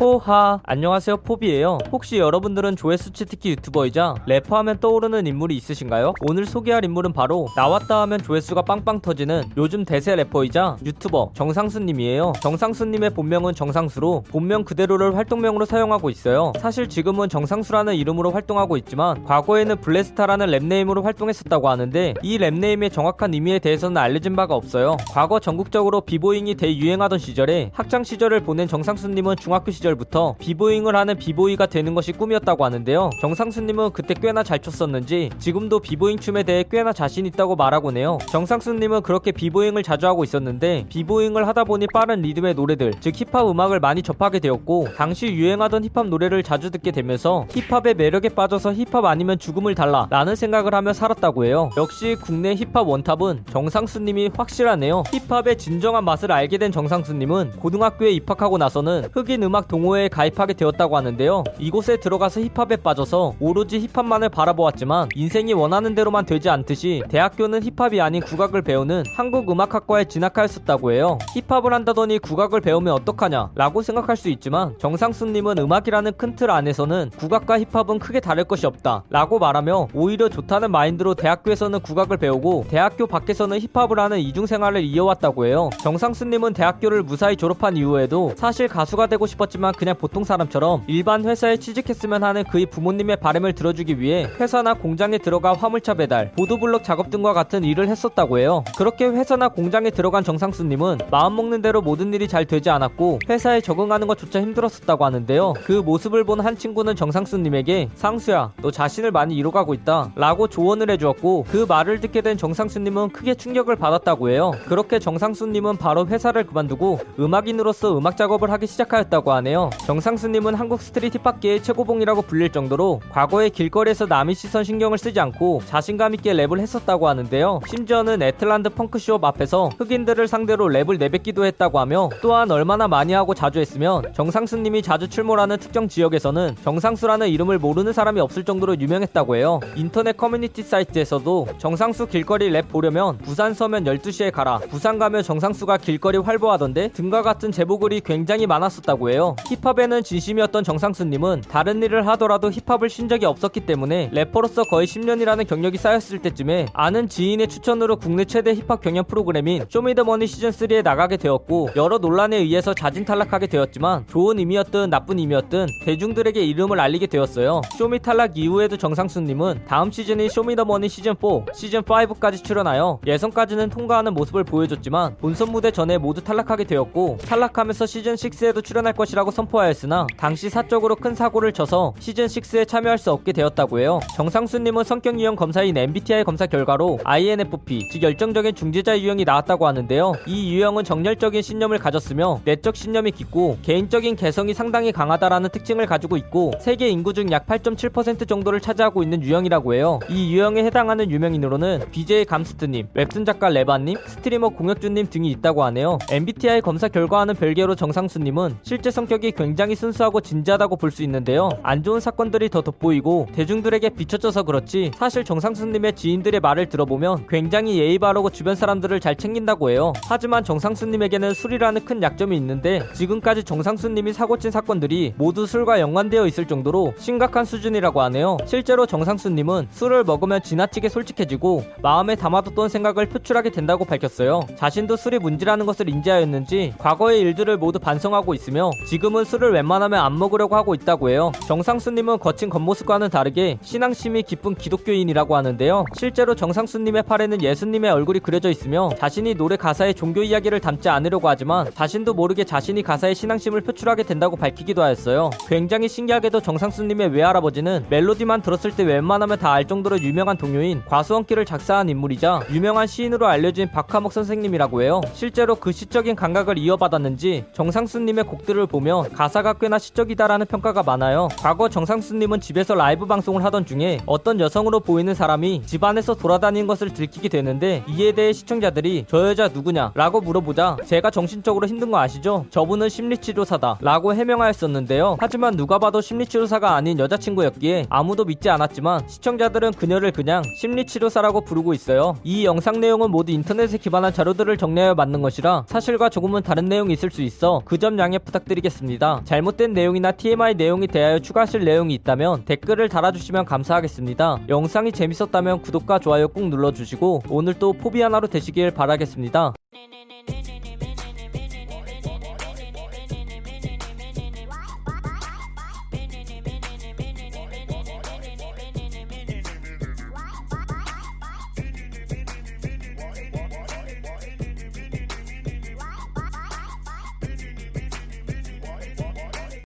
포하. 안녕하세요 포비예요. 혹시 여러분들은 조회수 cheat key 유튜버이자 래퍼하면 떠오르는 인물이 있으신가요? 오늘 소개할 인물은 바로 나왔다 하면 조회수가 빵빵 터지는 요즘 대세 래퍼이자 유튜버 정상수님이에요. 정상수님의 본명은 정상수로 본명 그대로를 활동명으로 사용하고 있어요. 사실 지금은 정상수라는 이름으로 활동하고 있지만 과거에는 블레스타라는 rap name으로 활동했었다고 하는데 이 rap name의 정확한 의미에 대해서는 알려진 바가 없어요. 과거 전국적으로 비보잉이 대유행하던 시절에 학창 시절을 보낸 정상수님은 중학교 시절 시절부터 비보잉을 하는 비보이가 되는 것이 꿈이었다고 하는데요. 정상수님은 그때 꽤나 잘 췄었는지 지금도 비보잉 춤에 대해 꽤나 자신 있다고 말하곤 해요. 정상수님은 그렇게 비보잉을 자주 하고 있었는데 비보잉을 하다 보니 빠른 리듬의 노래들, 즉 힙합 음악을 많이 접하게 되었고 당시 유행하던 힙합 노래를 자주 듣게 되면서 힙합의 매력에 빠져서 힙합 아니면 죽음을 달라 라는 생각을 하며 살았다고 해요. 역시 국내 힙합 원탑은 정상수님이 확실하네요. 힙합의 진정한 맛을 알게 된 정상수님은 고등학교에 입학하고 나서는 흑인 음악 동호회에 가입하게 되었다고 하는데요. 이곳에 들어가서 힙합에 빠져서 오로지 힙합만을 바라보았지만 인생이 원하는 대로만 되지 않듯이 대학교는 힙합이 아닌 국악을 배우는 한국음악학과에 진학하였었다고 해요. 힙합을 한다더니 국악을 배우면 어떡하냐 라고 생각할 수 있지만 정상수님은 음악이라는 큰 틀 안에서는 국악과 힙합은 크게 다를 것이 없다 라고 말하며 오히려 좋다는 마인드로 대학교에서는 국악을 배우고 대학교 밖에서는 힙합을 하는 이중생활을 이어왔다고 해요. 정상수님은 대학교를 무사히 졸업한 이후에도 사실 가수가 되고 싶었지만 하지만 그냥 보통 사람처럼 일반 회사에 취직했으면 하는 그의 부모님의 바람을 들어주기 위해 회사나 공장에 들어가 화물차 배달, 보도블록 작업 등과 같은 일을 했었다고 해요. 그렇게 회사나 공장에 들어간 정상수님은 마음먹는 대로 모든 일이 잘 되지 않았고 회사에 적응하는 것조차 힘들었었다고 하는데요. 그 모습을 본 한 친구는 정상수님에게 상수야, 너 자신을 많이 잃어가고 있다 라고 조언을 해주었고 그 말을 듣게 된 정상수님은 크게 충격을 받았다고 해요. 그렇게 정상수님은 바로 회사를 그만두고 음악인으로서 음악 작업을 하기 시작하였다고 하네요. 하네요. 정상수님은 한국 street 힙합계의 최고봉이라고 불릴 정도로 과거에 길거리에서 남의 시선 신경을 쓰지 않고 자신감 있게 랩을 했었다고 하는데요. 심지어는 애틀란드 펑크쇼업 앞에서 흑인들을 상대로 랩을 내뱉기도 했다고 하며 또한 얼마나 많이 하고 자주 했으면 정상수님이 자주 출몰하는 특정 지역에서는 정상수라는 이름을 모르는 사람이 없을 정도로 유명했다고 해요. 인터넷 커뮤니티 사이트에서도 정상수 길거리 랩 보려면 부산 서면 12시에 가라. 부산 가면 정상수가 길거리 활보하던데 등과 같은 제보글이 굉장히 많았었다고 해요. 힙합에는 진심이었던 정상수님은 다른 일을 하더라도 힙합을 쉰 적이 없었기 때문에 래퍼로서 거의 10년이라는 경력이 쌓였을 때쯤에 아는 지인의 추천으로 국내 최대 힙합 경연 프로그램인 쇼미더머니 시즌3에 나가게 되었고 여러 논란에 의해서 자진 탈락하게 되었지만 좋은 의미였든 나쁜 의미였든 대중들에게 이름을 알리게 되었어요. 쇼미 탈락 이후에도 정상수님은 다음 시즌인 쇼미더머니 시즌4, 시즌5까지 출연하여 예선까지는 통과하는 모습을 보여줬지만 본선 무대 전에 모두 탈락하게 되었고 탈락하면서 시즌6에도 출연할 것이라 것이라고 선포하였으나 당시 사적으로 큰 사고를 쳐서 시즌6에 참여할 수 없게 되었다고 해요. 정상수님은 성격 유형 검사인 MBTI 검사 결과로 INFP, 즉 열정적인 중재자 유형이 나왔다고 하는데요. 이 유형은 정열적인 신념을 가졌으며 내적 신념이 깊고 개인적인 개성이 상당히 강하다라는 특징을 가지고 있고 세계 인구 중 약 8.7% 정도를 차지하고 있는 유형이라고 해요. 이 유형에 해당하는 유명인으로는 BJ 감스트님, 웹툰 작가 레바님, 스트리머 공혁준님 등이 있다고 하네요. MBTI 검사 결과와는 별개로 정상수님은 실제 성 성격이 굉장히 순수하고 진지하다고 볼 수 있는데요. 안 좋은 사건들이 더 돋보이고 대중들에게 비춰져서 그렇지 사실 정상수님의 지인들의 말을 들어보면 굉장히 예의 바르고 주변 사람들을 잘 챙긴다고 해요. 하지만 정상수님에게는 술이라는 큰 약점이 있는데 지금까지 정상수님이 사고친 사건들이 모두 술과 연관되어 있을 정도로 심각한 수준이라고 하네요. 실제로 정상수님은 술을 먹으면 지나치게 솔직해지고 마음에 담아뒀던 생각을 표출하게 된다고 밝혔어요. 자신도 술이 문제라는 것을 인지하였는지 과거의 일들을 모두 반성하고 있으며 지금 은 술을 웬만하면 안 먹으려고 하고 있다고 해요. 정상수님은 거친 겉모습과는 다르게 신앙심이 깊은 기독교인이라고 하는데요. 실제로 정상수님의 팔에는 예수님의 얼굴이 그려져 있으며 자신이 노래 가사에 종교 이야기를 담지 않으려고 하지만 자신도 모르게 자신이 가사에 신앙심을 표출하게 된다고 밝히기도 하였어요. 굉장히 신기하게도 정상수님의 외할아버지는 멜로디만 들었을 때 웬만하면 다 알 정도로 유명한 동요인 과수원길을 작사한 인물이자 유명한 시인으로 알려진 박하목 선생님이라고 해요. 실제로 그 시적인 감각을 이어받았는지 정상수님의 곡들을 보면 보면 가사가 꽤나 시적이다라는 평가가 많아요. 과거 정상수님은 집에서 라이브 방송을 하던 중에 어떤 여성으로 보이는 사람이 집 안에서 돌아다니는 것을 들키게 되는데 이에 대해 시청자들이 저 여자 누구냐 라고 물어보자 제가 정신적으로 힘든 거 아시죠? 저분은 심리치료사다 라고 해명하였었는데요. 하지만 누가 봐도 심리치료사가 아닌 여자친구였기에 아무도 믿지 않았지만 시청자들은 그녀를 그냥 심리치료사라고 부르고 있어요. 이 영상 내용은 모두 인터넷에 기반한 자료들을 정리하여 만든 것이라 사실과 조금은 다른 내용이 있을 수 있어 그 점 양해 부탁드리겠습니다. 하겠습니다. 잘못된 내용이나 TMI 내용에 대하여 추가하실 내용이 있다면 댓글을 달아주시면 감사하겠습니다. 영상이 재밌었다면 구독과 좋아요 꾹 눌러주시고 오늘도 포비 하나로 되시길 바라겠습니다.